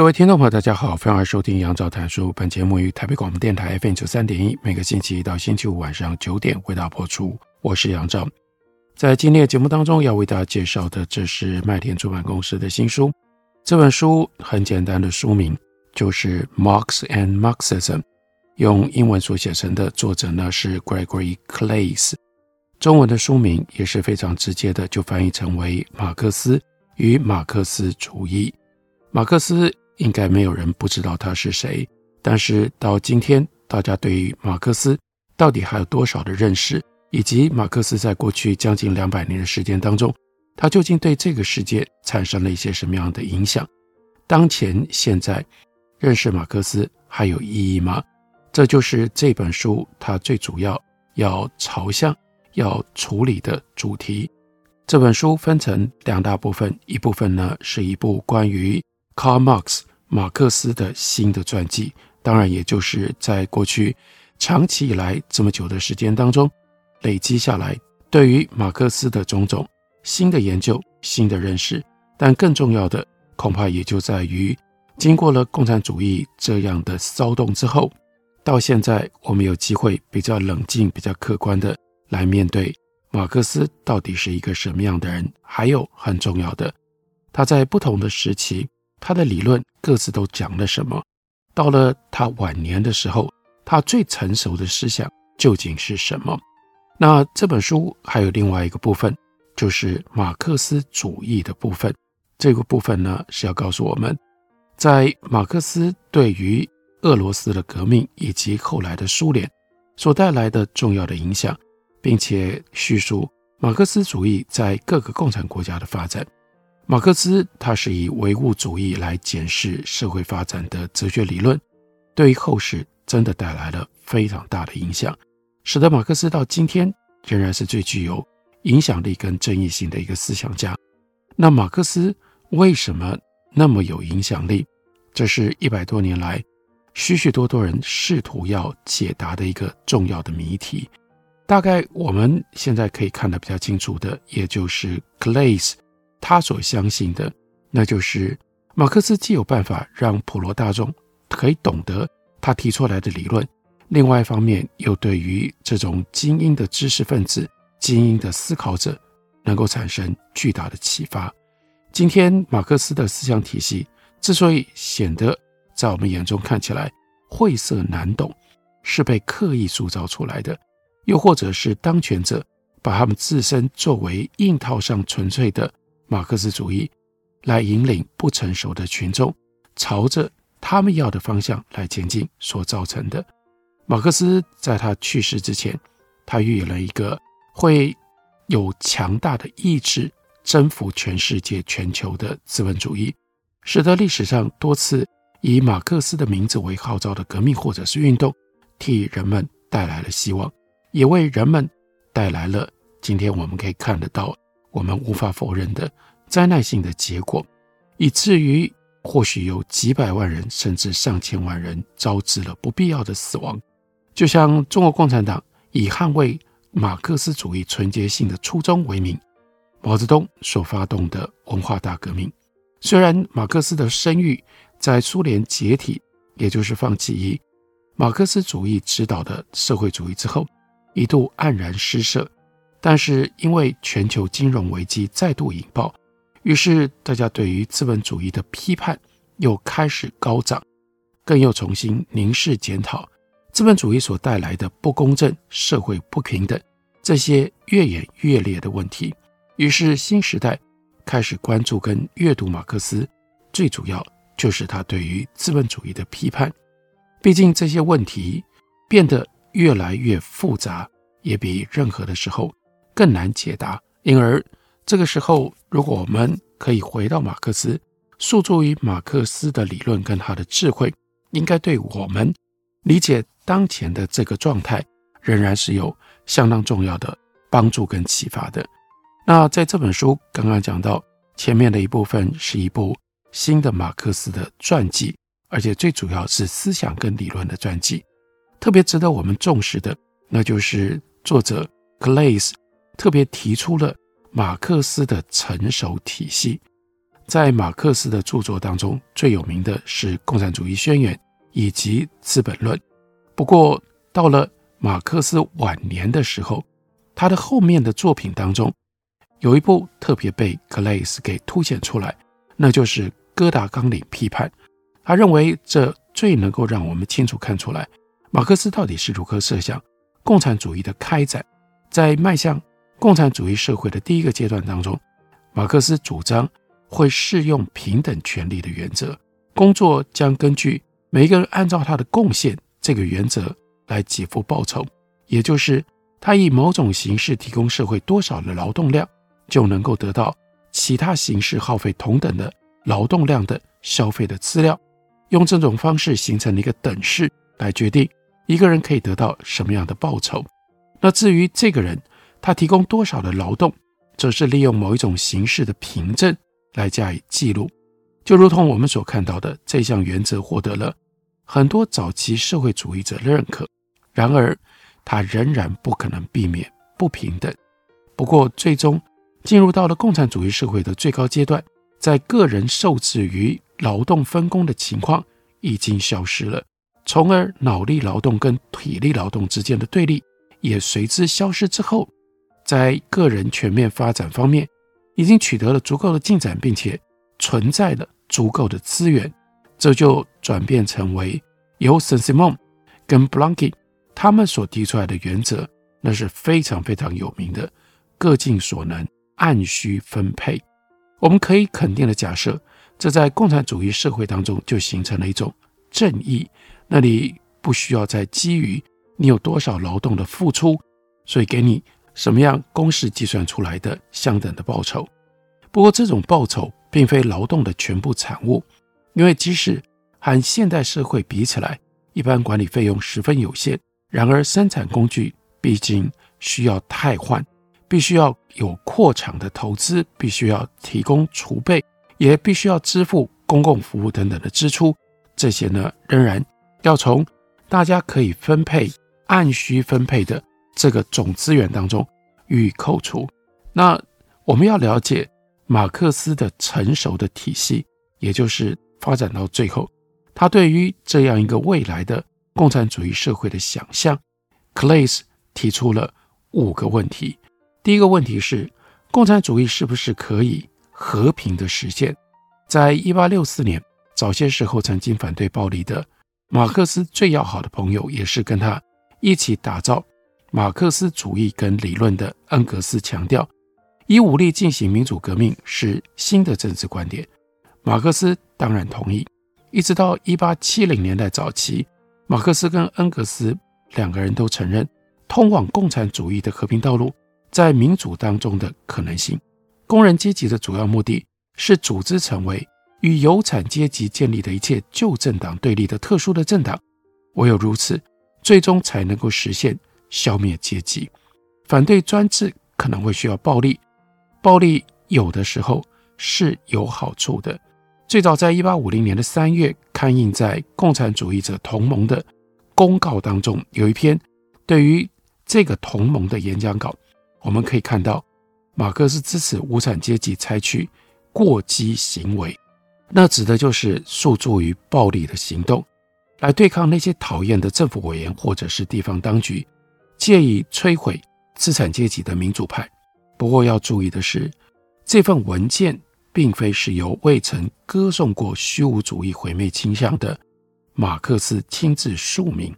各位听众朋友，大家好，欢迎收听杨照谈书。本节目于台北广播电台 FM 九三点一，每个星期一到星期五晚上九点为大家播出。我是杨照，在今天的节目当中要为大家介绍的，这是麦田出版公司的新书。这本书很简单的书名就是《Marx and Marxism》，用英文所写成的，作者呢是 Gregory c l a y s。中文的书名也是非常直接的，就翻译成为《马克思与马克思主义》。马克思。应该没有人不知道他是谁，但是到今天，大家对于马克思到底还有多少的认识，以及马克思在过去将近两百年的时间当中，他究竟对这个世界产生了一些什么样的影响？当前现在认识马克思还有意义吗？这就是这本书它最主要要朝向、要处理的主题。这本书分成两大部分，一部分呢是一部关于 Karl Marx。马克思的新的传记，当然也就是在过去长期以来这么久的时间当中累积下来，对于马克思的种种新的研究、新的认识。但更重要的，恐怕也就在于经过了共产主义这样的骚动之后，到现在我们有机会比较冷静、比较客观的来面对马克思到底是一个什么样的人。还有很重要的，他在不同的时期。他的理论各自都讲了什么？到了他晚年的时候，他最成熟的思想究竟是什么？那这本书还有另外一个部分，就是马克思主义的部分。这个部分呢，是要告诉我们，在马克思对于俄罗斯的革命以及后来的苏联所带来的重要的影响，并且叙述马克思主义在各个共产国家的发展。马克思他是以唯物主义来检视社会发展的哲学理论，对于后世真的带来了非常大的影响，使得马克思到今天仍然是最具有影响力跟争议性的一个思想家。那马克思为什么那么有影响力？这是一百多年来许许多多人试图要解答的一个重要的谜题。大概我们现在可以看得比较清楚的，也就是 Claeys。他所相信的，那就是马克思既有办法让普罗大众可以懂得他提出来的理论，另外一方面又对于这种精英的知识分子、精英的思考者，能够产生巨大的启发。今天马克思的思想体系之所以显得在我们眼中看起来晦涩难懂，是被刻意塑造出来的，又或者是当权者把他们自身作为硬套上纯粹的。马克思主义来引领不成熟的群众朝着他们要的方向来前进所造成的。马克思在他去世之前，他预言了一个会有强大的意志征服全世界、全球的资本主义，使得历史上多次以马克思的名字为号召的革命或者是运动，替人们带来了希望，也为人们带来了今天我们可以看得到。我们无法否认的灾难性的结果，以至于或许有几百万人甚至上千万人招致了不必要的死亡。就像中国共产党以捍卫马克思主义纯洁性的初衷为名，毛泽东所发动的文化大革命。虽然马克思的声誉在苏联解体，也就是放弃马克思主义指导的社会主义之后，一度黯然失色。但是，因为全球金融危机再度引爆，于是大家对于资本主义的批判又开始高涨，更又重新凝视检讨资本主义所带来的不公正、社会不平等这些越演越烈的问题。于是，新时代开始关注跟阅读马克思，最主要就是他对于资本主义的批判。毕竟这些问题变得越来越复杂，也比任何的时候。更难解答，因而这个时候，如果我们可以回到马克思，诉诸于马克思的理论跟他的智慧，应该对我们理解当前的这个状态，仍然是有相当重要的帮助跟启发的。那在这本书刚刚讲到前面的一部分，是一部新的马克思的传记，而且最主要是思想跟理论的传记。特别值得我们重视的，那就是作者克莱斯特别提出了马克思的成熟体系。在马克思的著作当中，最有名的是《共产主义宣言》以及《资本论》。不过，到了马克思晚年的时候，他的后面的作品当中，有一部特别被克莱斯给凸显出来，那就是《哥达纲领批判》。他认为这最能够让我们清楚看出来，马克思到底是如何设想共产主义的开展。在迈向共产主义社会的第一个阶段当中，马克思主张会适用平等权利的原则，工作将根据每一个人按照他的贡献这个原则来给付报酬，也就是他以某种形式提供社会多少的劳动量，就能够得到其他形式耗费同等的劳动量的消费的资料，用这种方式形成了一个等式来决定一个人可以得到什么样的报酬。那至于这个人他提供多少的劳动，则是利用某一种形式的凭证来加以记录，就如同我们所看到的，这项原则获得了很多早期社会主义者的认可。然而，他仍然不可能避免不平等。不过，最终进入到了共产主义社会的最高阶段，在个人受制于劳动分工的情况已经消失了，从而脑力劳动跟体力劳动之间的对立也随之消失之后，在个人全面发展方面已经取得了足够的进展，并且存在了足够的资源，这就转变成为由圣西蒙跟布朗基他们所提出来的原则，那是非常非常有名的，各尽所能，按需分配。我们可以肯定的假设，这在共产主义社会当中就形成了一种正义，那里不需要再基于你有多少劳动的付出，所以给你什么样公式计算出来的相等的报酬。不过，这种报酬并非劳动的全部产物，因为即使和现代社会比起来，一般管理费用十分有限。然而，生产工具毕竟需要汰换，必须要有扩厂的投资，必须要提供储备，也必须要支付公共服务等等的支出。这些呢，仍然要从大家可以分配、按需分配的这个总资源当中予以扣除。那我们要了解马克思的成熟的体系，也就是发展到最后，他对于这样一个未来的。共产主义社会的想象，克莱斯提出了五个问题。第一个问题是，共产主义是不是可以和平的实现？在一八六四年，早些时候曾经反对暴力的马克思最要好的朋友，也是跟他一起打造马克思主义跟理论的恩格斯强调，以武力进行民主革命是新的政治观点。马克思当然同意。一直到一八七零年代早期。马克思跟恩格斯两个人都承认，通往共产主义的和平道路在民主当中的可能性。工人阶级的主要目的是组织成为与有产阶级建立的一切旧政党对立的特殊的政党，唯有如此，最终才能够实现消灭阶级。反对专制可能会需要暴力，暴力有的时候是有好处的。最早在一八五零年的三月，刊印在共产主义者同盟的公告当中，有一篇对于这个同盟的演讲稿。我们可以看到，马克思支持无产阶级采取过激行为，那指的就是诉诸于暴力的行动，来对抗那些讨厌的政府委员或者是地方当局，借以摧毁资产阶级的民主派。不过要注意的是，这份文件。并非是由未曾歌颂过虚无主义毁灭倾向的马克思亲自署名，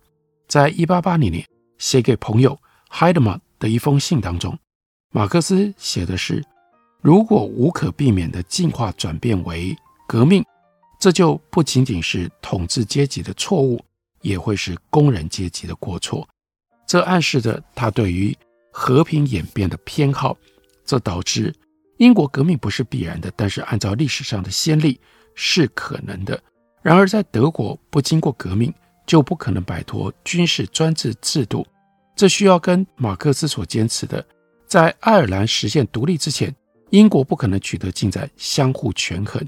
在一八八零年写给朋友海德曼的一封信当中，马克思写的是：如果无可避免的进化转变为革命，这就不仅仅是统治阶级的错误，也会是工人阶级的过错。这暗示着他对于和平演变的偏好，这导致。英国革命不是必然的，但是按照历史上的先例是可能的。然而，在德国不经过革命就不可能摆脱军事专制制度，这需要跟马克思所坚持的，在爱尔兰实现独立之前，英国不可能取得进展相互权衡。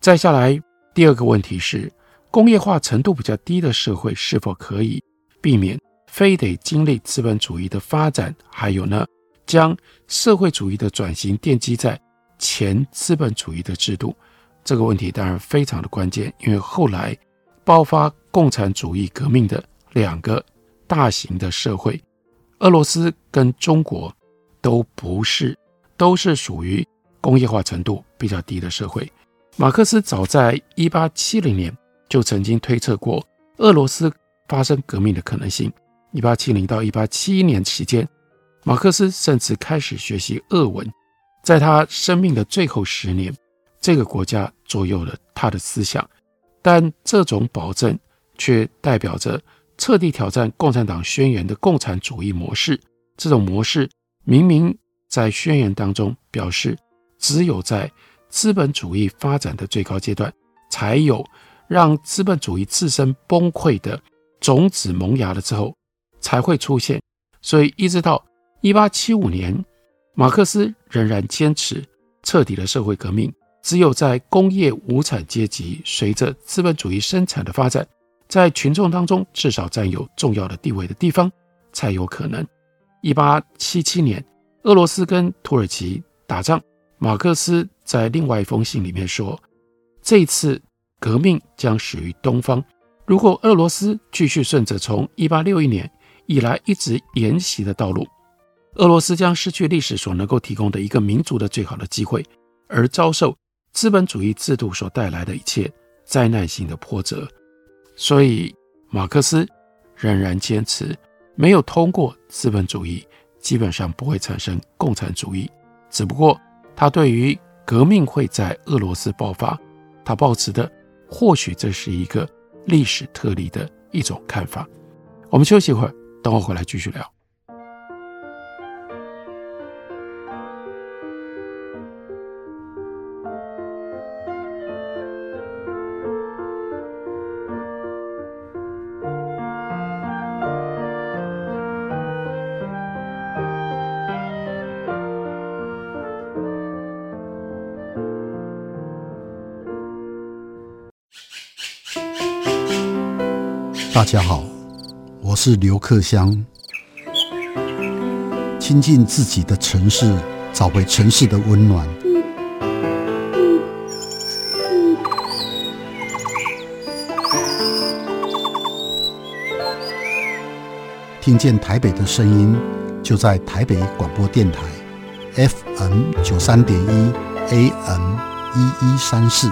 再下来，第二个问题是，工业化程度比较低的社会是否可以避免非得经历资本主义的发展？还有呢，将社会主义的转型奠基在前资本主义的制度？这个问题当然非常的关键，因为后来爆发共产主义革命的两个大型的社会，俄罗斯跟中国都不是，都是属于工业化程度比较低的社会。马克思早在一八七零年就曾经推测过俄罗斯发生革命的可能性。一八七零到一八七一年期间，马克思甚至开始学习俄文，在他生命的最后十年。这个国家左右了他的思想，但这种保证却代表着彻底挑战共产党宣言的共产主义模式。这种模式明明在宣言当中表示，只有在资本主义发展的最高阶段，才有让资本主义自身崩溃的种子萌芽了之后才会出现。所以，一直到一八七五年，马克思仍然坚持彻底的社会革命。只有在工业无产阶级随着资本主义生产的发展，在群众当中至少占有重要的地位的地方，才有可能。一八七七年，俄罗斯跟土耳其打仗，马克思在另外一封信里面说，这次革命将始于东方。如果俄罗斯继续顺着从一八六一年以来一直沿袭的道路，俄罗斯将失去历史所能够提供的一个民族的最好的机会，而遭受。资本主义制度所带来的一切灾难性的波折，所以马克思仍然坚持，没有通过资本主义，基本上不会产生共产主义。只不过他对于革命会在俄罗斯爆发，他抱持的或许这是一个历史特例的一种看法。我们休息一会儿，等我回来继续聊。大家好，我是刘克湘。亲近自己的城市，找回城市的温暖。听见台北的声音，就在台北广播电台 FM 九三点一 AM 一一三四。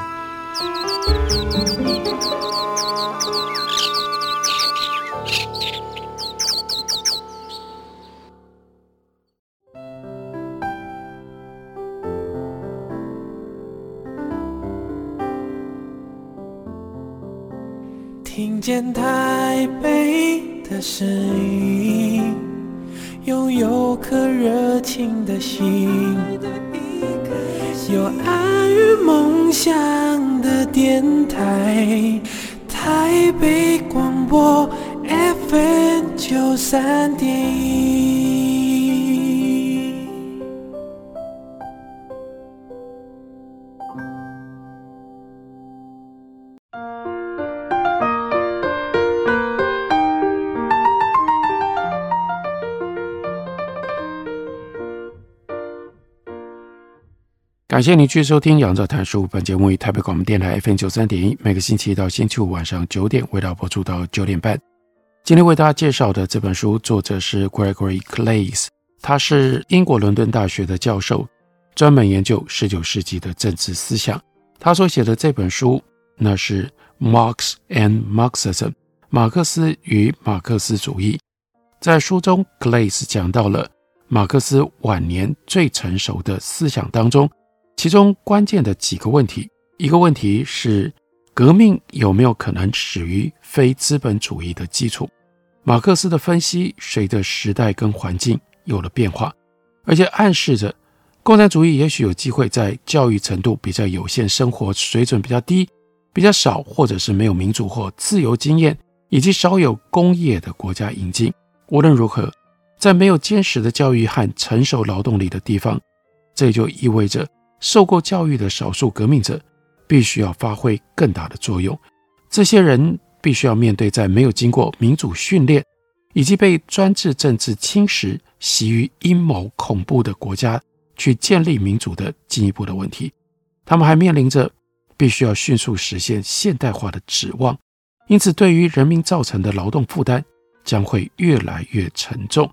见台北的声音，拥有颗热情的心，有爱与梦想的电台，台北广播 FM 九三点感谢您继续收听《杨照谈书》本节目，于台北广播电台 FM 九三点一，每个星期一到星期五晚上九点，为大家播出到九点半。今天为大家介绍的这本书，作者是 Gregory Claes，他是英国伦敦大学的教授，专门研究十九世纪的政治思想。他所写的这本书，那是《Marx and Marxism》，马克思与马克思主义。在书中，Claes 讲到了马克思晚年最成熟的思想当中。其中关键的几个问题，一个问题是革命有没有可能始于非资本主义的基础？马克思的分析随着时代跟环境有了变化，而且暗示着共产主义也许有机会在教育程度比较有限、生活水准比较低、比较少，或者是没有民主或自由经验，以及少有工业的国家引进。无论如何，在没有坚实的教育和成熟劳动力的地方，这就意味着受过教育的少数革命者必须要发挥更大的作用。这些人必须要面对在没有经过民主训练，以及被专制政治侵蚀、习于阴谋恐怖的国家。去建立民主的进一步的问题，他们还面临着必须要迅速实现现代化的指望，因此对于人民造成的劳动负担将会越来越沉重。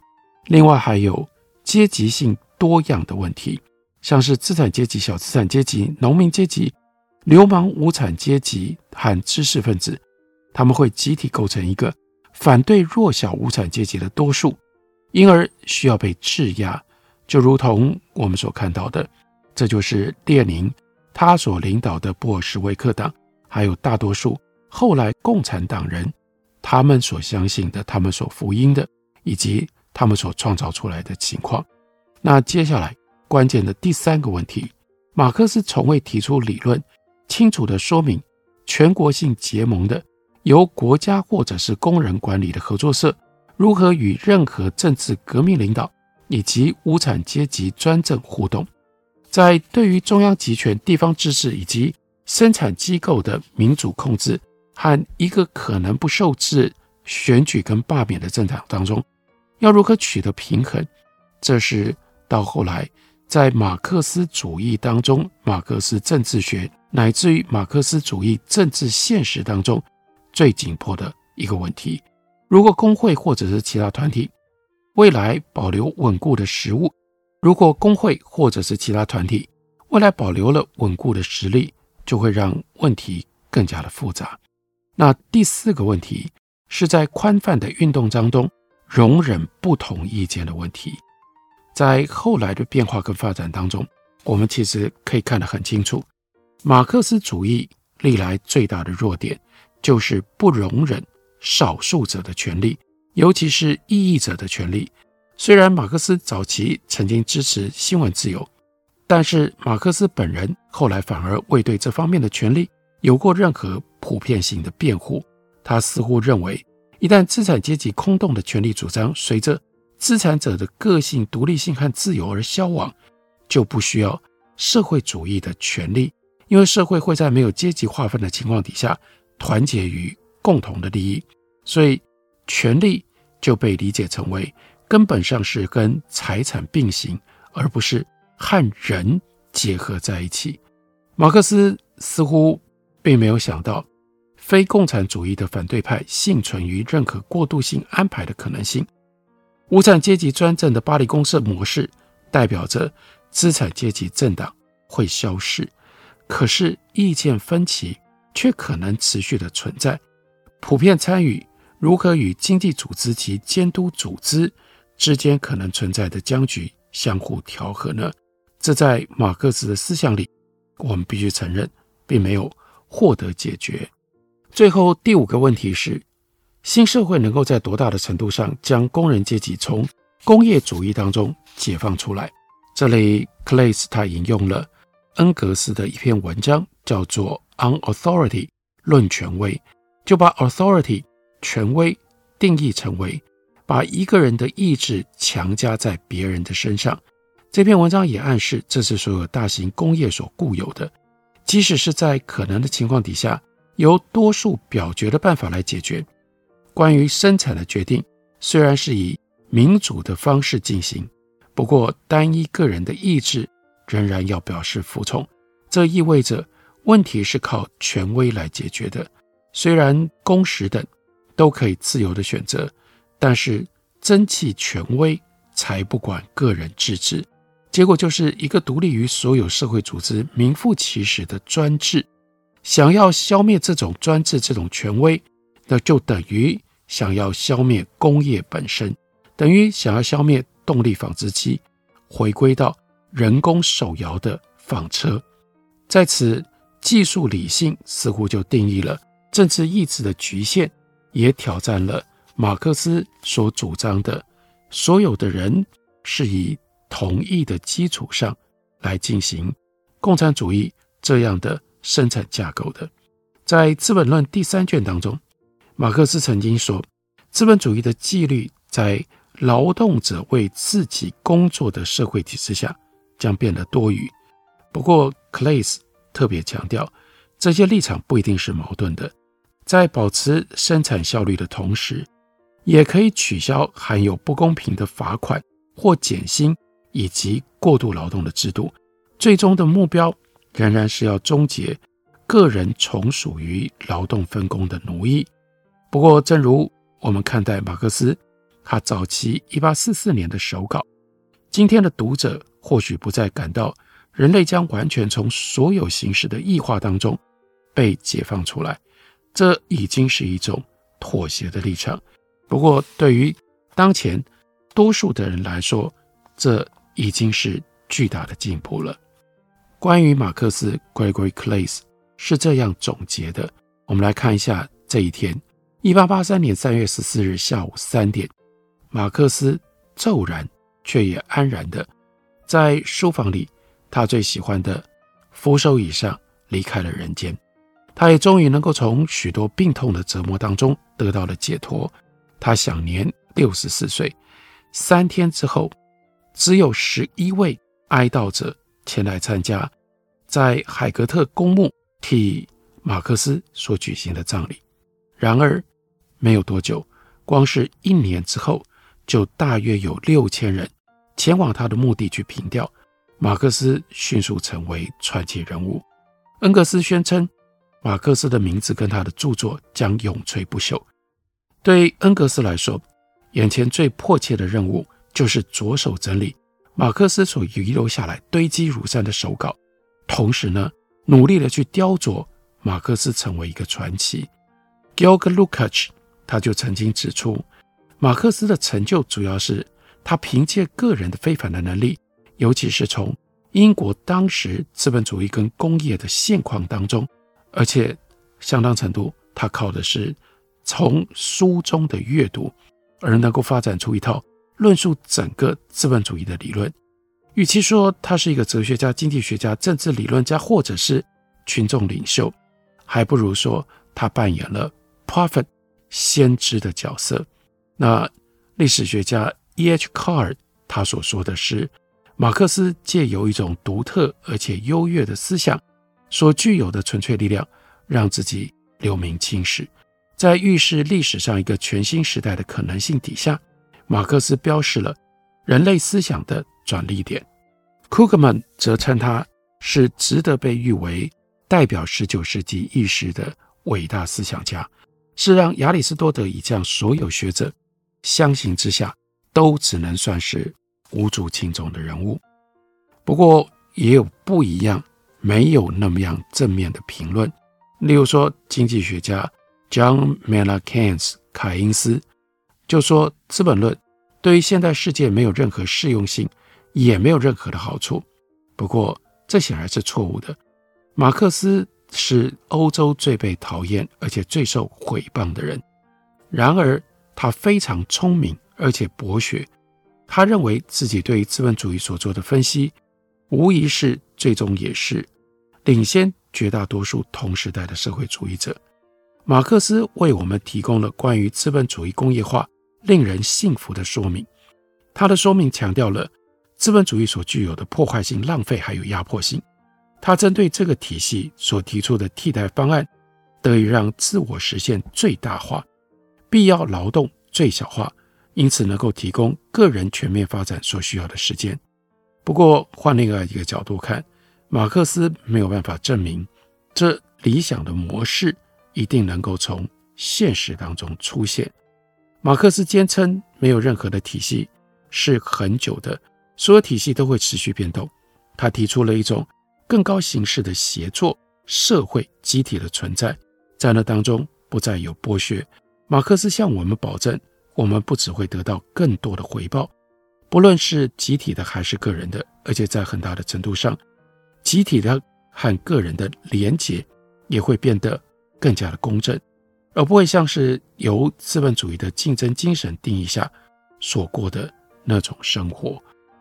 另外还有阶级性多样的问题，像是资产阶级、小资产阶级、农民阶级、流氓无产阶级和知识分子，他们会集体构成一个反对弱小无产阶级的多数，因而需要被制压。就如同我们所看到的，这就是列宁他所领导的布尔什维克党，还有大多数后来共产党人，他们所相信的、他们所福音的，以及他们所创造出来的情况。那接下来关键的第三个问题，马克思从未提出理论，清楚地说明全国性结盟的、由国家或者是工人管理的合作社，如何与任何政治革命领导。以及无产阶级专政互动，在对于中央集权、地方自治以及生产机构的民主控制和一个可能不受制选举跟罢免的政党当中，要如何取得平衡？这是到后来在马克思主义当中、马克思政治学乃至于马克思主义政治现实当中最紧迫的一个问题。如果工会或者是其他团体，未来保留稳固的实物，如果工会或者是其他团体未来保留了稳固的实力，就会让问题更加的复杂。那第四个问题是在宽泛的运动当中容忍不同意见的问题。在后来的变化跟发展当中，我们其实可以看得很清楚，马克思主义历来最大的弱点就是不容忍少数者的权利。尤其是异议者的权利。虽然马克思早期曾经支持新闻自由，但是马克思本人后来反而未对这方面的权利有过任何普遍性的辩护。他似乎认为，一旦资产阶级空洞的权利主张随着资产者的个性独立性和自由而消亡，就不需要社会主义的权利，因为社会会在没有阶级划分的情况底下团结于共同的利益。所以，权利。就被理解成为根本上是跟财产并行，而不是和人结合在一起。马克思似乎并没有想到，非共产主义的反对派幸存于认可过渡性安排的可能性。无产阶级专政的巴黎公社模式代表着资产阶级政党会消失，可是意见分歧却可能持续的存在，普遍参与。如何与经济组织及监督组织之间可能存在的僵局相互调和呢？这在马克思的思想里，我们必须承认，并没有获得解决。最后第五个问题是：新社会能够在多大的程度上将工人阶级从工业主义当中解放出来？这里克雷斯他引用了恩格斯的一篇文章，叫做《On Authority》，论权威，就把 Authority。权威定义成为把一个人的意志强加在别人的身上。这篇文章也暗示，这是所有大型工业所固有的，即使是在可能的情况底下，由多数表决的办法来解决。关于生产的决定，虽然是以民主的方式进行，不过单一个人的意志仍然要表示服从。这意味着问题是靠权威来解决的，虽然工时等。都可以自由的选择，但是争气权威，才不管个人自治，结果就是一个独立于所有社会组织、名副其实的专制。想要消灭这种专制、这种权威，那就等于想要消灭工业本身，等于想要消灭动力纺织机，回归到人工手摇的纺车。在此，技术理性似乎就定义了政治意志的局限。也挑战了马克思所主张的，所有的人是以同意的基础上来进行共产主义这样的生产架构的。在《资本论》第三卷当中，马克思曾经说，资本主义的纪律在劳动者为自己工作的社会体制下将变得多余。不过，克莱斯特别强调，这些立场不一定是矛盾的，在保持生产效率的同时，也可以取消含有不公平的罚款或减薪以及过度劳动的制度。最终的目标仍然是要终结个人从属于劳动分工的奴役。不过，正如我们看待马克思，他早期一八四四年的手稿，今天的读者或许不再感到人类将完全从所有形式的异化当中被解放出来，这已经是一种妥协的立场。不过，对于当前多数的人来说，这已经是巨大的进步了。关于马克思，Gregory Claes 是这样总结的。我们来看一下这一天，一八八三年三月十四日下午三点，马克思骤然却也安然的在书房里，他最喜欢的扶手椅上离开了人间。他也终于能够从许多病痛的折磨当中得到了解脱。他享年六十四岁。三天之后，只有十一位哀悼者前来参加在海格特公墓替马克思所举行的葬礼。然而，没有多久，光是一年之后，就大约有六千人前往他的墓地去凭吊。马克思迅速成为传奇人物。恩格斯宣称，马克思的名字跟他的著作将永垂不朽。对恩格斯来说，眼前最迫切的任务就是着手整理马克思所遗留下来堆积如山的手稿，同时呢，努力的去雕琢马克思成为一个传奇。Georg Lukács 他就曾经指出，马克思的成就主要是他凭借个人的非凡的能力，尤其是从英国当时资本主义跟工业的现况当中，而且相当程度他靠的是。从书中的阅读，而能够发展出一套论述整个资本主义的理论。与其说他是一个哲学家、经济学家、政治理论家，或者是群众领袖，还不如说他扮演了 prophet 先知的角色。那历史学家 E.H. Card 他所说的是，马克思借由一种独特而且优越的思想所具有的纯粹力量，让自己留名青史。在预示历史上一个全新时代的可能性底下，马克思标示了人类思想的转捩点。库克曼则称他是值得被誉为代表十九世纪意识的伟大思想家，是让亚里士多德以降所有学者相形之下都只能算是无足轻重的人物。不过也有不一样，没有那么样正面的评论，例如说经济学家。John Maynard Keynes 凯因斯就说：“《资本论》对于现代世界没有任何适用性，也没有任何的好处。不过，这显然是错误的。马克思是欧洲最被讨厌而且最受诽谤的人。然而，他非常聪明而且博学。他认为自己对于资本主义所做的分析，无疑是最终也是领先绝大多数同时代的社会主义者。”马克思为我们提供了关于资本主义工业化令人信服的说明。他的说明强调了资本主义所具有的破坏性、浪费还有压迫性。他针对这个体系所提出的替代方案，得以让自我实现最大化、必要劳动最小化，因此能够提供个人全面发展所需要的时间。不过，换另外一个角度看，马克思没有办法证明这理想的模式。一定能够从现实当中出现。马克思坚称，没有任何的体系是恒久的，所有体系都会持续变动。他提出了一种更高形式的协作社会集体的存在，在那当中不再有剥削。马克思向我们保证，我们不只会得到更多的回报，不论是集体的还是个人的，而且在很大的程度上，集体的和个人的连结也会变得。更加的公正，而不会像是由资本主义的竞争精神定义下所过的那种生活。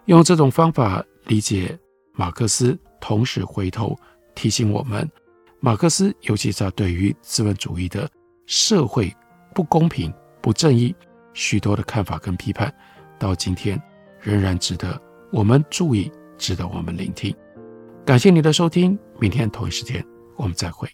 用这种方法理解马克思同时回头提醒我们，马克思尤其在对于资本主义的社会不公平、不正义许多的看法跟批判，到今天仍然值得我们注意，值得我们聆听。感谢你的收听，明天同一时间我们再会。